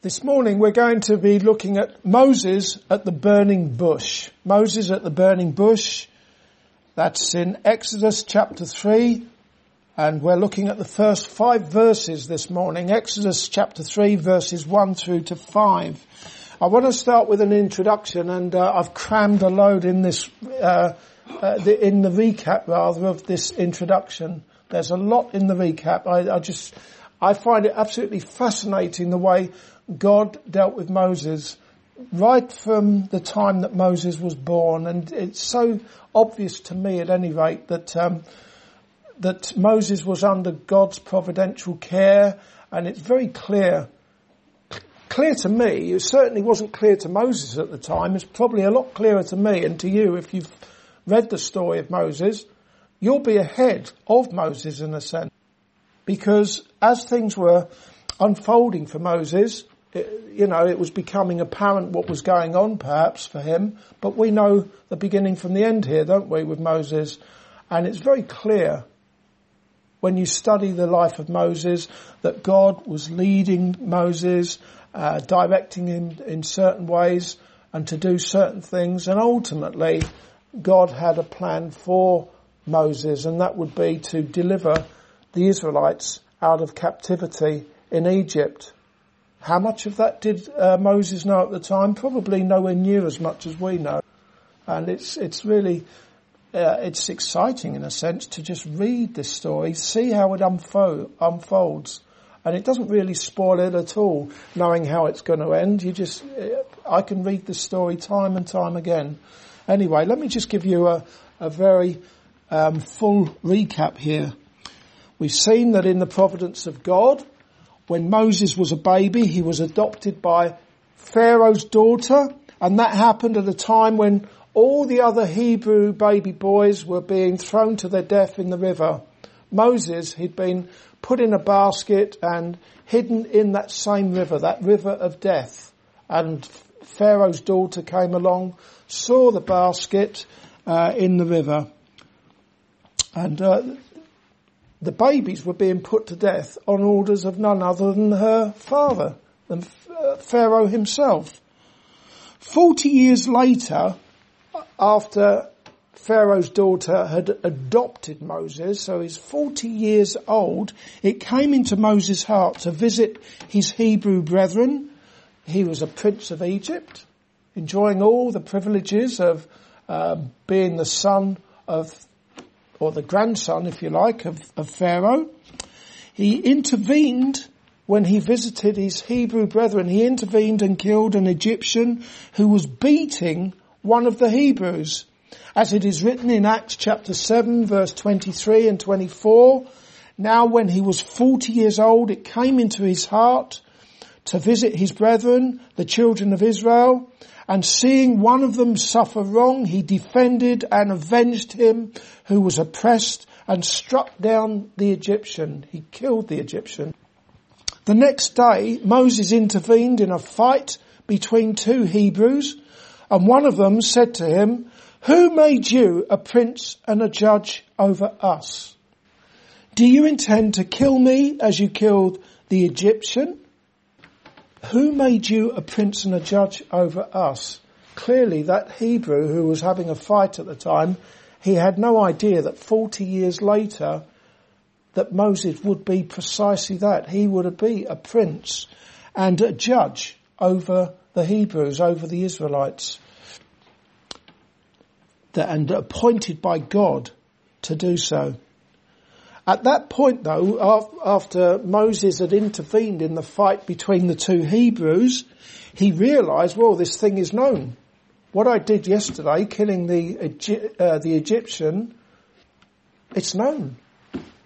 This morning we're going to be looking at Moses at the burning bush. Moses at the burning bush. That's in Exodus chapter 3 and we're looking at the first five verses this morning. Exodus chapter 3 verses 1 through to 5. I want to start with an introduction and uh, I've crammed a load in this, uh, uh, the, in the recap rather of this introduction. There's a lot in the recap. I, I just, I find it absolutely fascinating the way God dealt with Moses right from the time that Moses was born, and it's so obvious to me, at any rate, that um, that Moses was under God's providential care, and it's very clear. Clear to me, it certainly wasn't clear to Moses at the time. It's probably a lot clearer to me and to you if you've read the story of Moses. You'll be ahead of Moses in a sense. Because as things were unfolding for Moses, it, you know, it was becoming apparent what was going on perhaps for him, but we know the beginning from the end here, don't we, with Moses? And it's very clear when you study the life of Moses that God was leading Moses, uh, directing him in certain ways and to do certain things and ultimately God had a plan for Moses and that would be to deliver the Israelites out of captivity in Egypt. How much of that did uh, Moses know at the time? Probably nowhere near as much as we know. And it's, it's really, uh, it's exciting in a sense to just read this story, see how it unfold, unfolds. And it doesn't really spoil it at all, knowing how it's going to end. You just, uh, I can read the story time and time again. Anyway, let me just give you a, a very um, full recap here. We've seen that in the providence of God, when Moses was a baby, he was adopted by Pharaoh's daughter, and that happened at a time when all the other Hebrew baby boys were being thrown to their death in the river. Moses had been put in a basket and hidden in that same river, that river of death. And Pharaoh's daughter came along, saw the basket uh, in the river, and uh, the babies were being put to death on orders of none other than her father, than uh, Pharaoh himself. Forty years later, after Pharaoh's daughter had adopted Moses, so he's 40 years old, it came into Moses' heart to visit his Hebrew brethren. He was a prince of Egypt, enjoying all the privileges of uh, being the son of or the grandson, if you like, of, of Pharaoh. He intervened when he visited his Hebrew brethren. He intervened and killed an Egyptian who was beating one of the Hebrews. As it is written in Acts chapter 7 verse 23 and 24, now when he was 40 years old, it came into his heart to visit his brethren, the children of Israel, and seeing one of them suffer wrong, he defended and avenged him who was oppressed and struck down the Egyptian. He killed the Egyptian. The next day, Moses intervened in a fight between two Hebrews, and one of them said to him, who made you a prince and a judge over us? Do you intend to kill me as you killed the Egyptian? Who made you a prince and a judge over us? Clearly that Hebrew who was having a fight at the time, he had no idea that 40 years later that Moses would be precisely that. He would be a prince and a judge over the Hebrews, over the Israelites, and appointed by God to do so. At that point though, after Moses had intervened in the fight between the two Hebrews, he realized, well, this thing is known. What I did yesterday, killing the, uh, the Egyptian, it's known.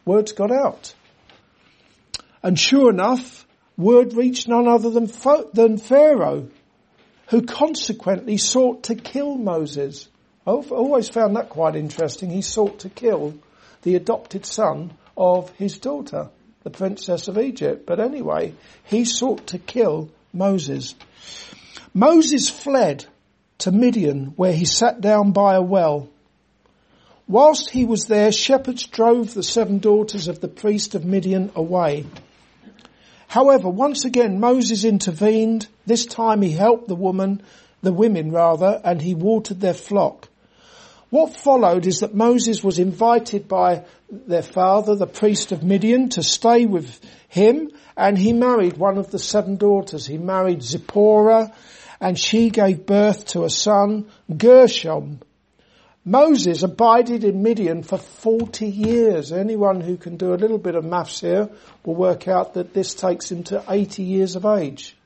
Words got out. And sure enough, word reached none other than, than Pharaoh, who consequently sought to kill Moses. I've always found that quite interesting. He sought to kill the adopted son of his daughter, the princess of Egypt. But anyway, he sought to kill Moses. Moses fled to Midian where he sat down by a well. Whilst he was there, shepherds drove the seven daughters of the priest of Midian away. However, once again, Moses intervened. This time he helped the woman, the women rather, and he watered their flock. What followed is that Moses was invited by their father, the priest of Midian, to stay with him, and he married one of the seven daughters. He married Zipporah, and she gave birth to a son, Gershom. Moses abided in Midian for 40 years. Anyone who can do a little bit of maths here will work out that this takes him to 80 years of age.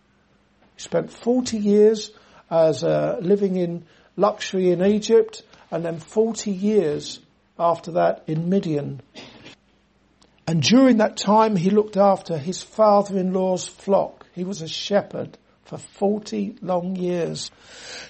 He spent 40 years as uh, living in luxury in Egypt and then 40 years after that in Midian. And during that time he looked after his father-in-law's flock. He was a shepherd for 40 long years.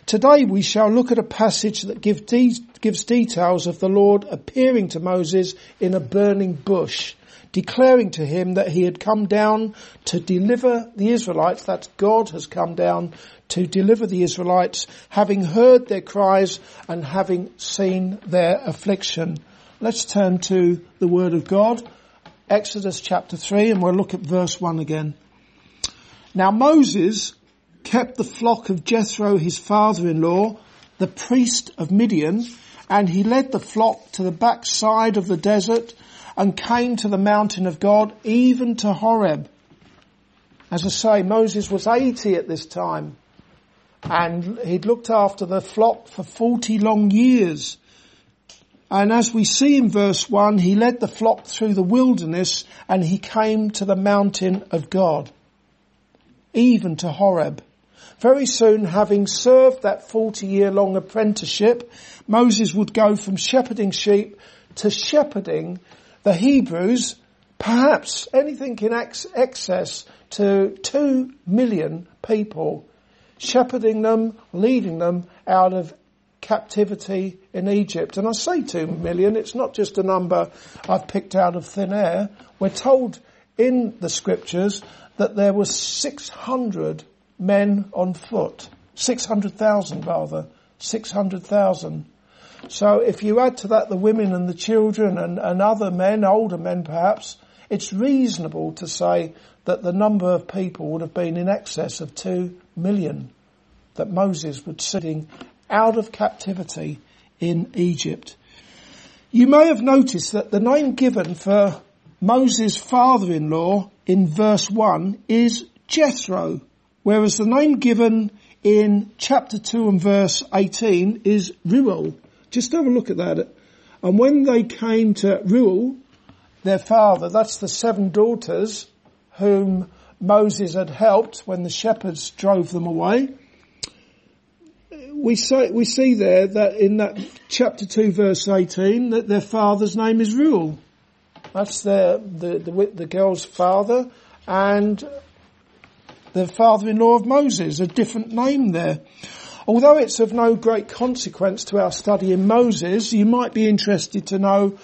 Today we shall look at a passage that give de- gives details of the Lord appearing to Moses in a burning bush, declaring to him that he had come down to deliver the Israelites, that God has come down to deliver the Israelites, having heard their cries and having seen their affliction. Let's turn to the Word of God, Exodus chapter 3, and we'll look at verse 1 again. Now Moses kept the flock of Jethro, his father-in-law, the priest of Midian, and he led the flock to the backside of the desert and came to the mountain of God, even to Horeb. As I say, Moses was 80 at this time and he'd looked after the flock for 40 long years. And as we see in verse 1, he led the flock through the wilderness and he came to the mountain of God, even to Horeb. Very soon, having served that 40 year long apprenticeship, Moses would go from shepherding sheep to shepherding the Hebrews, perhaps anything in excess to two million people, shepherding them, leading them out of captivity in Egypt. And I say two million, it's not just a number I've picked out of thin air. We're told in the scriptures that there were 600 men on foot. 600,000 rather. 600,000. So if you add to that the women and the children and, and other men, older men perhaps, it's reasonable to say that the number of people would have been in excess of two million that Moses was sitting out of captivity in Egypt. You may have noticed that the name given for Moses' father-in-law in verse 1 is Jethro. Whereas the name given in chapter 2 and verse 18 is Reuel. Just have a look at that. And when they came to Reuel, their father, that's the seven daughters whom Moses had helped when the shepherds drove them away. We say, we see there that in that chapter 2 verse 18 that their father's name is Reuel. That's the, the, the, the girl's father and the father-in-law of Moses, a different name there. Although it's of no great consequence to our study in Moses, you might be interested to know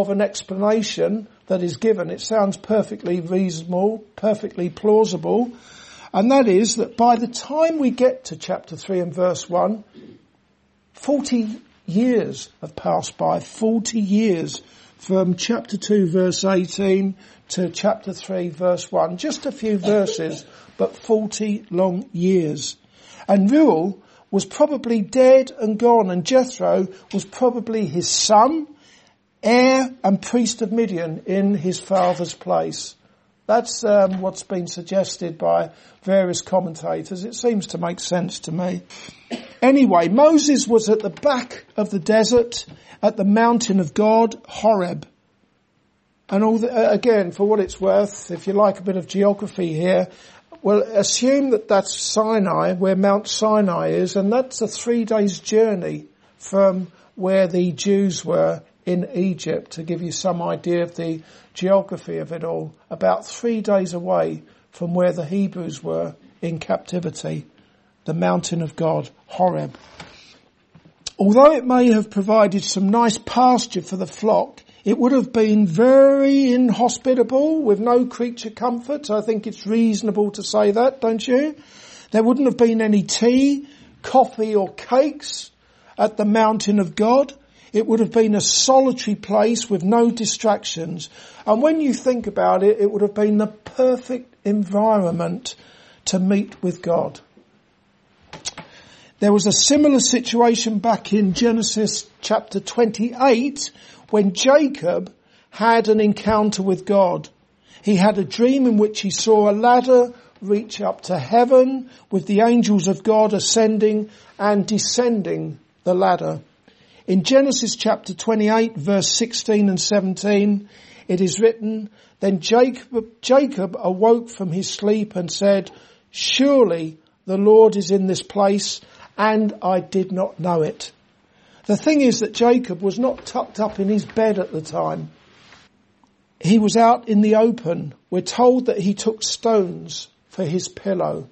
of an explanation that is given. It sounds perfectly reasonable, perfectly plausible, and that is that by the time we get to chapter 3 and verse 1, 40 years have passed by, 40 years from chapter 2 verse 18 to chapter 3 verse 1. Just a few verses, but 40 long years. And Reuel was probably dead and gone and Jethro was probably his son, heir and priest of Midian in his father's place. That's um, what's been suggested by various commentators. It seems to make sense to me. Anyway, Moses was at the back of the desert at the mountain of God, Horeb. And all the, uh, again, for what it's worth, if you like a bit of geography here, well, assume that that's Sinai, where Mount Sinai is, and that's a three days journey from where the Jews were in Egypt, to give you some idea of the geography of it all. About three days away from where the Hebrews were in captivity, the mountain of God, Horeb. Although it may have provided some nice pasture for the flock, it would have been very inhospitable with no creature comforts. I think it's reasonable to say that, don't you? There wouldn't have been any tea, coffee or cakes at the mountain of God. It would have been a solitary place with no distractions. And when you think about it, it would have been the perfect environment to meet with God. There was a similar situation back in Genesis chapter 28 when Jacob had an encounter with God. He had a dream in which he saw a ladder reach up to heaven with the angels of God ascending and descending the ladder. In Genesis chapter 28 verse 16 and 17, it is written, then Jacob, Jacob awoke from his sleep and said, surely the Lord is in this place and I did not know it. The thing is that Jacob was not tucked up in his bed at the time. He was out in the open. We're told that he took stones for his pillow.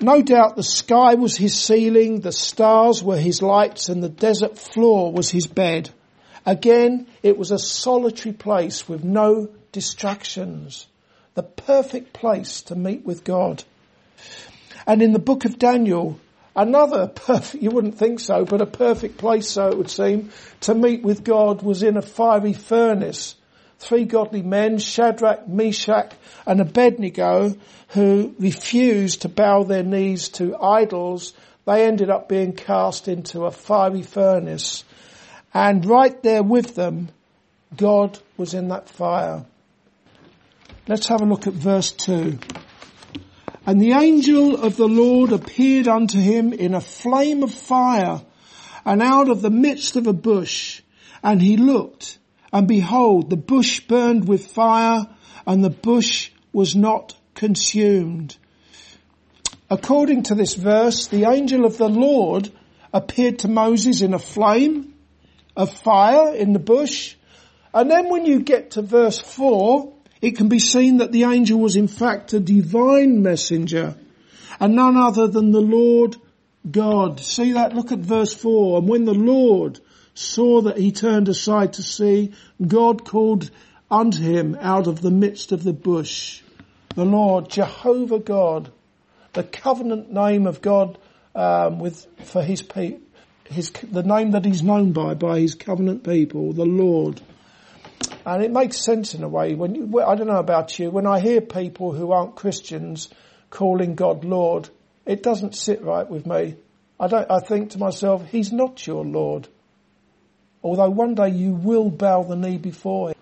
No doubt the sky was his ceiling, the stars were his lights and the desert floor was his bed. Again, it was a solitary place with no distractions. The perfect place to meet with God. And in the book of Daniel, another perfect, you wouldn't think so, but a perfect place, so it would seem, to meet with God was in a fiery furnace. Three godly men, Shadrach, Meshach, and Abednego, who refused to bow their knees to idols, they ended up being cast into a fiery furnace. And right there with them, God was in that fire. Let's have a look at verse 2. And the angel of the Lord appeared unto him in a flame of fire and out of the midst of a bush. And he looked and behold, the bush burned with fire and the bush was not consumed. According to this verse, the angel of the Lord appeared to Moses in a flame of fire in the bush. And then when you get to verse four, it can be seen that the angel was in fact a divine messenger and none other than the Lord God. See that? Look at verse 4. And when the Lord saw that he turned aside to see, God called unto him out of the midst of the bush. The Lord, Jehovah God, the covenant name of God um, with for his people, his the name that he's known by by his covenant people, the Lord. And it makes sense in a way when you, I don't know about you, when I hear people who aren't Christians calling God Lord, it doesn't sit right with me. I don't, I think to myself, He's not your Lord. Although one day you will bow the knee before Him.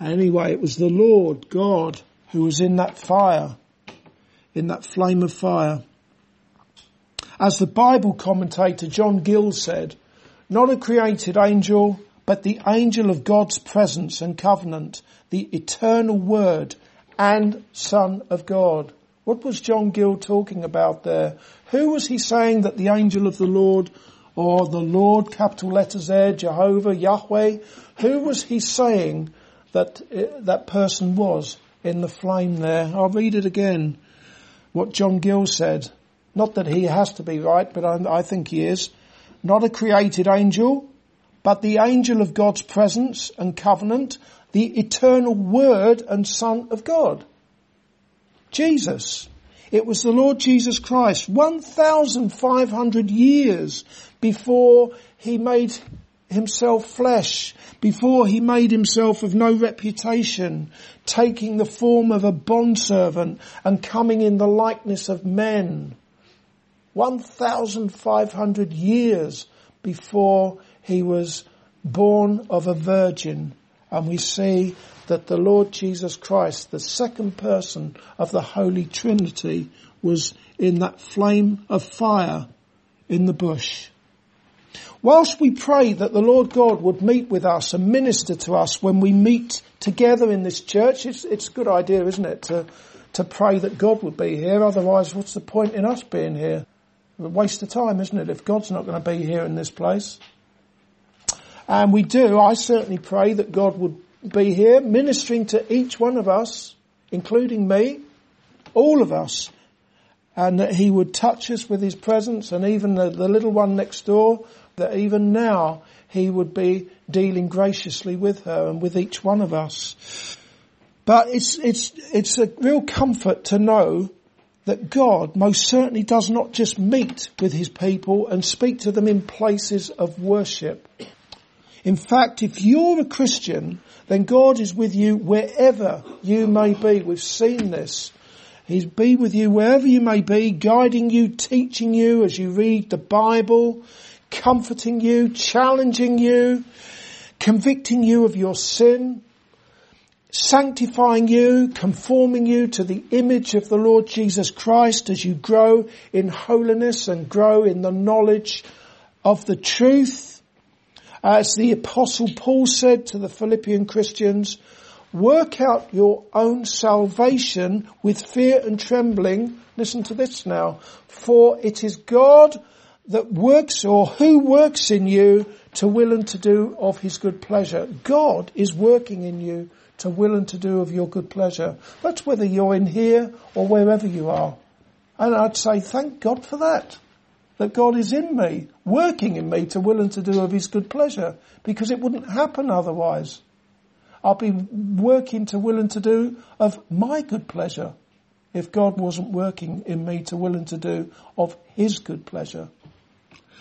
Anyway, it was the Lord God who was in that fire, in that flame of fire. As the Bible commentator John Gill said, not a created angel, but the angel of God's presence and covenant, the eternal word and son of God. What was John Gill talking about there? Who was he saying that the angel of the Lord or the Lord, capital letters there, Jehovah, Yahweh, who was he saying that uh, that person was in the flame there? I'll read it again. What John Gill said. Not that he has to be right, but I, I think he is. Not a created angel, but the angel of God's presence and covenant, the eternal word and son of God. Jesus. It was the Lord Jesus Christ, 1,500 years before he made himself flesh, before he made himself of no reputation, taking the form of a bondservant and coming in the likeness of men. 1,500 years before he was born of a virgin. And we see that the Lord Jesus Christ, the second person of the Holy Trinity, was in that flame of fire in the bush. Whilst we pray that the Lord God would meet with us and minister to us when we meet together in this church, it's, it's a good idea, isn't it, to, to pray that God would be here. Otherwise, what's the point in us being here? A waste of time, isn't it, if God's not going to be here in this place? And we do, I certainly pray that God would be here ministering to each one of us, including me, all of us, and that he would touch us with his presence and even the, the little one next door that even now he would be dealing graciously with her and with each one of us. But it's, it's, it's a real comfort to know that God most certainly does not just meet with his people and speak to them in places of worship. In fact, if you're a Christian, then God is with you wherever you may be. We've seen this. He's be with you wherever you may be, guiding you, teaching you as you read the Bible, comforting you, challenging you, convicting you of your sin, sanctifying you, conforming you to the image of the Lord Jesus Christ as you grow in holiness and grow in the knowledge of the truth. As the apostle Paul said to the Philippian Christians, work out your own salvation with fear and trembling. Listen to this now. For it is God that works or who works in you to will and to do of his good pleasure. God is working in you to will and to do of your good pleasure. That's whether you're in here or wherever you are. And I'd say thank God for that. That God is in me, working in me to will and to do of his good pleasure, because it wouldn't happen otherwise. I'll be working to will and to do of my good pleasure if God wasn't working in me to will and to do of his good pleasure.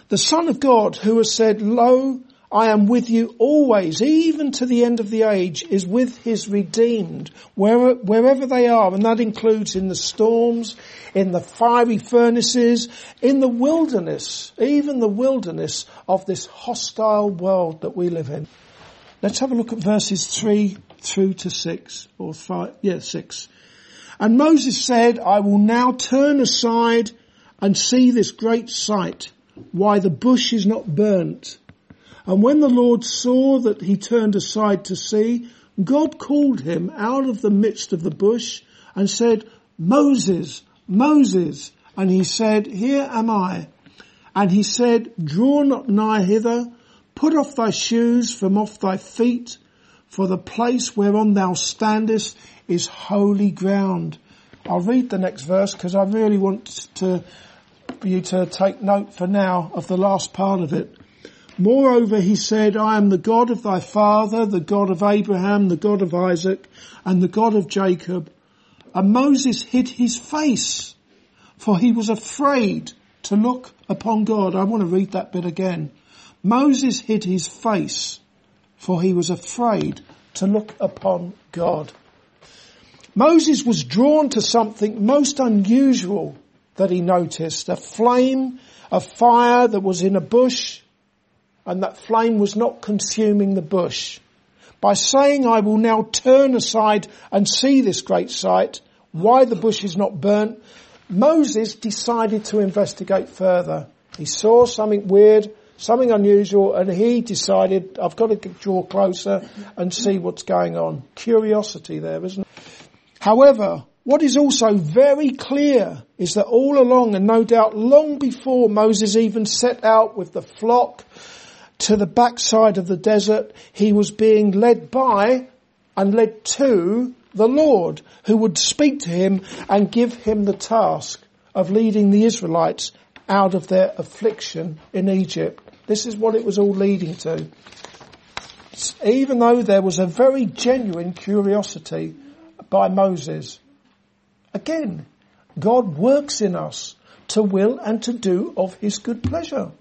The Son of God who has said, Lo, I am with you always, even to the end of the age, is with his redeemed, wherever, wherever they are, and that includes in the storms, in the fiery furnaces, in the wilderness, even the wilderness of this hostile world that we live in. Let's have a look at verses three through to six, or five, yeah, six. And Moses said, I will now turn aside and see this great sight, why the bush is not burnt and when the Lord saw that he turned aside to see, God called him out of the midst of the bush and said, Moses, Moses. And he said, here am I. And he said, draw not nigh hither, put off thy shoes from off thy feet, for the place whereon thou standest is holy ground. I'll read the next verse because I really want to, you to take note for now of the last part of it. Moreover, he said, I am the God of thy father, the God of Abraham, the God of Isaac, and the God of Jacob. And Moses hid his face, for he was afraid to look upon God. I want to read that bit again. Moses hid his face, for he was afraid to look upon God. Moses was drawn to something most unusual that he noticed, a flame, a fire that was in a bush, and that flame was not consuming the bush. By saying, I will now turn aside and see this great sight, why the bush is not burnt, Moses decided to investigate further. He saw something weird, something unusual, and he decided, I've got to draw closer and see what's going on. Curiosity there, isn't it? However, what is also very clear is that all along, and no doubt long before Moses even set out with the flock to the backside of the desert, he was being led by and led to the Lord who would speak to him and give him the task of leading the Israelites out of their affliction in Egypt. This is what it was all leading to. Even though there was a very genuine curiosity by Moses. Again, God works in us to will and to do of his good pleasure.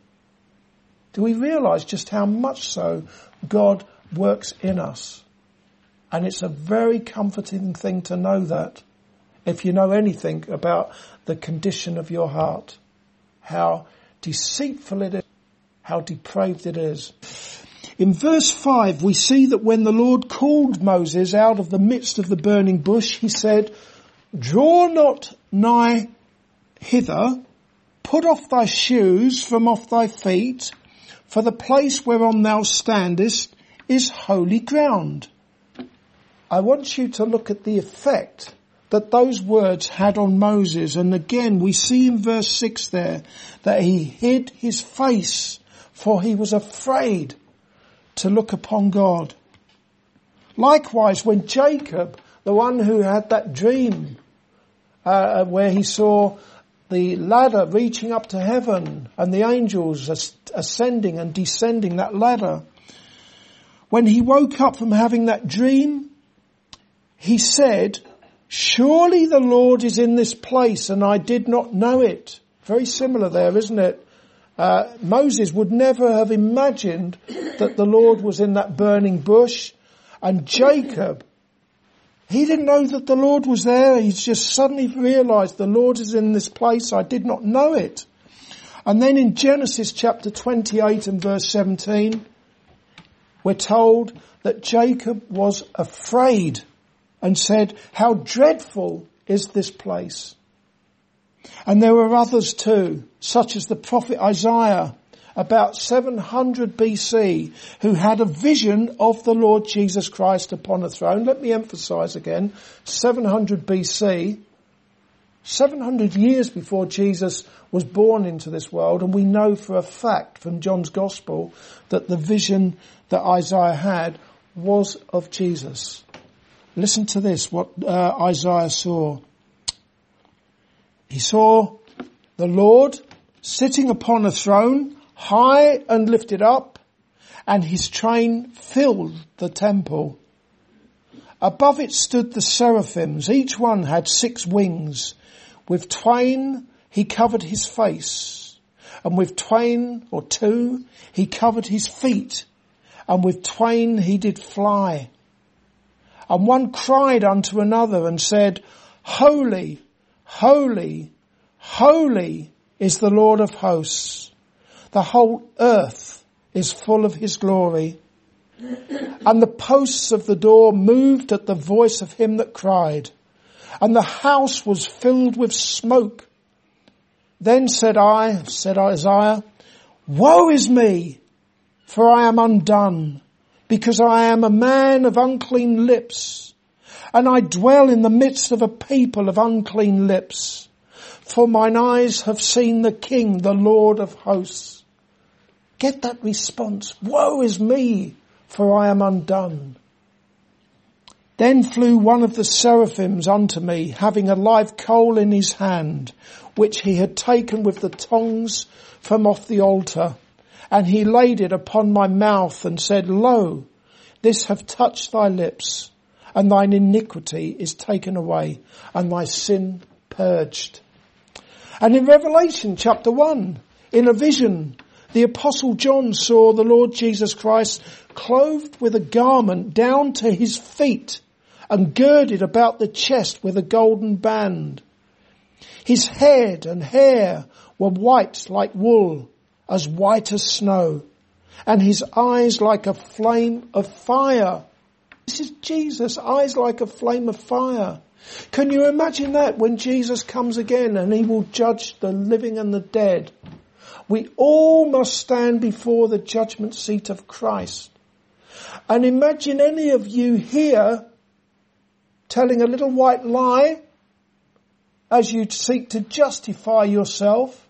Do we realize just how much so God works in us? And it's a very comforting thing to know that if you know anything about the condition of your heart, how deceitful it is, how depraved it is. In verse 5 we see that when the Lord called Moses out of the midst of the burning bush, he said, draw not nigh hither, put off thy shoes from off thy feet, for the place whereon thou standest is holy ground. I want you to look at the effect that those words had on Moses. And again, we see in verse 6 there that he hid his face for he was afraid to look upon God. Likewise, when Jacob, the one who had that dream, uh, where he saw the ladder reaching up to heaven and the angels ascending and descending that ladder. When he woke up from having that dream, he said, surely the Lord is in this place and I did not know it. Very similar there, isn't it? Uh, Moses would never have imagined that the Lord was in that burning bush and Jacob, he didn't know that the Lord was there. He just suddenly realized the Lord is in this place. I did not know it. And then in Genesis chapter 28 and verse 17, we're told that Jacob was afraid and said, how dreadful is this place? And there were others too, such as the prophet Isaiah about 700 BC who had a vision of the Lord Jesus Christ upon a throne. Let me emphasize again, 700 BC, 700 years before Jesus was born into this world and we know for a fact from John's gospel that the vision that Isaiah had was of Jesus. Listen to this, what uh, Isaiah saw. He saw the Lord sitting upon a throne, high and lifted up, and his train filled the temple. Above it stood the seraphims. Each one had six wings. With twain he covered his face, and with twain or two he covered his feet, and with twain he did fly. And one cried unto another and said, Holy, holy, Holy is the Lord of hosts. The whole earth is full of his glory. And the posts of the door moved at the voice of him that cried. And the house was filled with smoke. Then said I, said Isaiah, woe is me, for I am undone, because I am a man of unclean lips, and I dwell in the midst of a people of unclean lips for mine eyes have seen the King, the Lord of hosts. Get that response. Woe is me, for I am undone. Then flew one of the seraphims unto me, having a live coal in his hand, which he had taken with the tongs from off the altar. And he laid it upon my mouth and said, Lo, this have touched thy lips, and thine iniquity is taken away, and thy sin purged. And in Revelation chapter 1, in a vision, the apostle John saw the Lord Jesus Christ clothed with a garment down to his feet and girded about the chest with a golden band. His head and hair were white like wool, as white as snow, and his eyes like a flame of fire. This is Jesus, eyes like a flame of fire. Can you imagine that when Jesus comes again and he will judge the living and the dead? We all must stand before the judgment seat of Christ. And imagine any of you here telling a little white lie as you seek to justify yourself.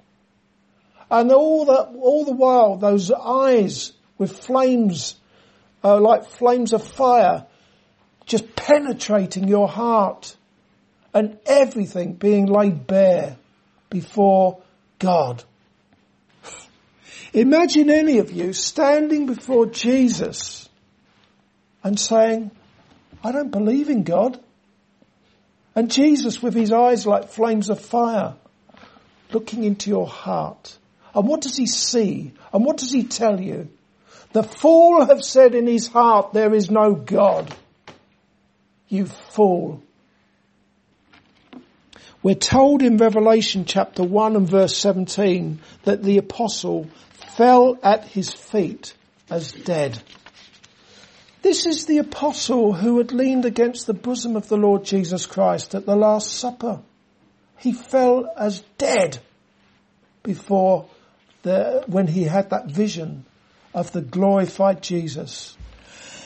And all the, all the while those eyes with flames, uh, like flames of fire, just penetrating your heart and everything being laid bare before God. Imagine any of you standing before Jesus and saying, I don't believe in God. And Jesus with his eyes like flames of fire looking into your heart. And what does he see? And what does he tell you? The fool have said in his heart, there is no God. You fool. We're told in Revelation chapter 1 and verse 17 that the apostle fell at his feet as dead. This is the apostle who had leaned against the bosom of the Lord Jesus Christ at the Last Supper. He fell as dead before the, when he had that vision of the glorified Jesus.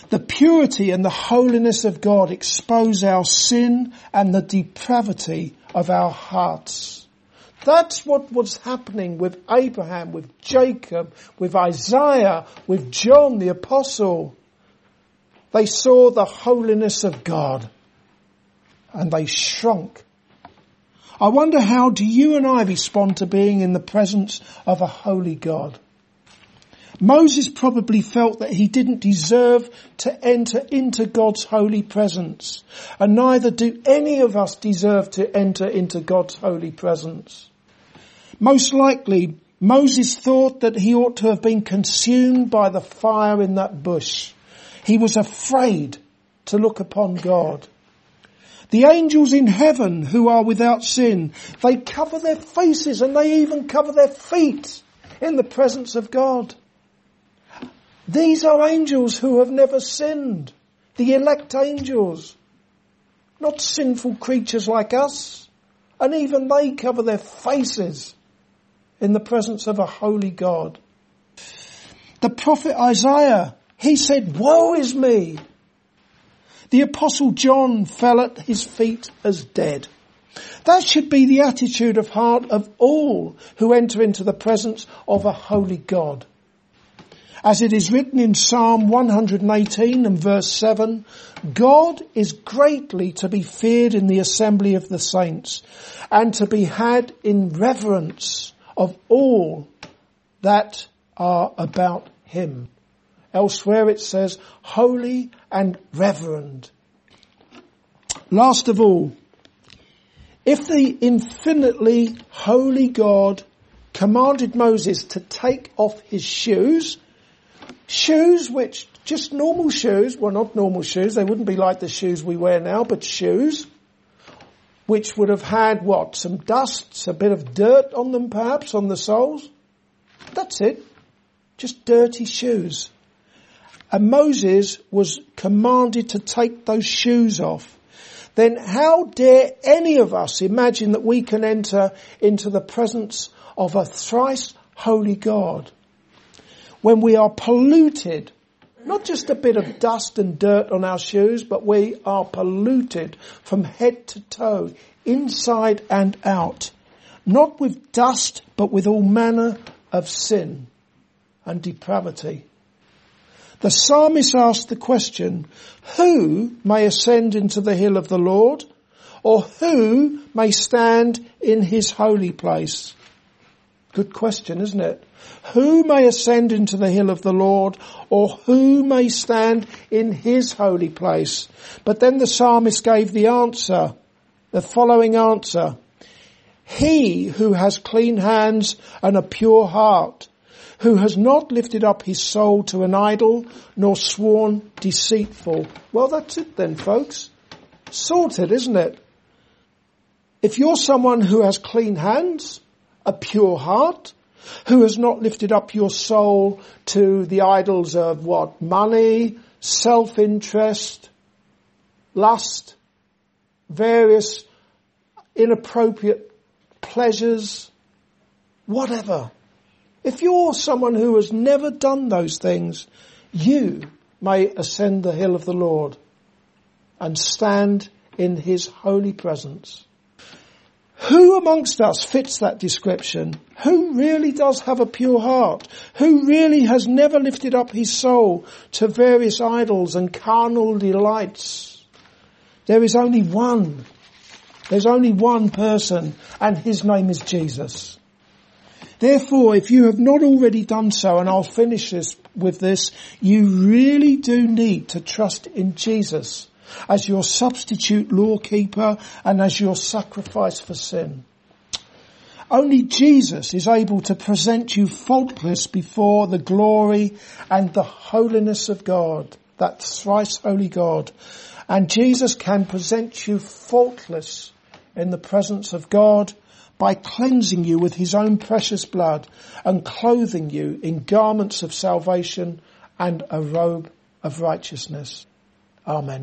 The purity and the holiness of God expose our sin and the depravity of our hearts. That's what was happening with Abraham, with Jacob, with Isaiah, with John the apostle. They saw the holiness of God and they shrunk. I wonder how do you and I respond to being in the presence of a holy God? Moses probably felt that he didn't deserve to enter into God's holy presence. And neither do any of us deserve to enter into God's holy presence. Most likely, Moses thought that he ought to have been consumed by the fire in that bush. He was afraid to look upon God. The angels in heaven who are without sin, they cover their faces and they even cover their feet in the presence of God. These are angels who have never sinned. The elect angels. Not sinful creatures like us. And even they cover their faces in the presence of a holy God. The prophet Isaiah, he said, woe is me. The apostle John fell at his feet as dead. That should be the attitude of heart of all who enter into the presence of a holy God. As it is written in Psalm 118 and verse 7, God is greatly to be feared in the assembly of the saints and to be had in reverence of all that are about him. Elsewhere it says, holy and reverend. Last of all, if the infinitely holy God commanded Moses to take off his shoes, shoes which, just normal shoes, well not normal shoes, they wouldn't be like the shoes we wear now, but shoes, which would have had what, some dust, a bit of dirt on them perhaps, on the soles. That's it. Just dirty shoes. And Moses was commanded to take those shoes off. Then how dare any of us imagine that we can enter into the presence of a thrice holy God when we are polluted not just a bit of dust and dirt on our shoes, but we are polluted from head to toe, inside and out. Not with dust, but with all manner of sin and depravity. The psalmist asked the question, who may ascend into the hill of the Lord? Or who may stand in his holy place? Good question, isn't it? Who may ascend into the hill of the Lord or who may stand in his holy place? But then the psalmist gave the answer, the following answer. He who has clean hands and a pure heart, who has not lifted up his soul to an idol, nor sworn deceitful. Well, that's it then, folks. Sorted, isn't it? If you're someone who has clean hands, a pure heart, who has not lifted up your soul to the idols of what? Money, self-interest, lust, various inappropriate pleasures, whatever. If you're someone who has never done those things, you may ascend the hill of the Lord and stand in his holy presence. Who amongst us fits that description? Who really does have a pure heart? Who really has never lifted up his soul to various idols and carnal delights? There is only one. There's only one person and his name is Jesus. Therefore, if you have not already done so, and I'll finish this with this, you really do need to trust in Jesus as your substitute lawkeeper and as your sacrifice for sin. Only Jesus is able to present you faultless before the glory and the holiness of God, that thrice holy God. And Jesus can present you faultless in the presence of God by cleansing you with his own precious blood and clothing you in garments of salvation and a robe of righteousness. Amen.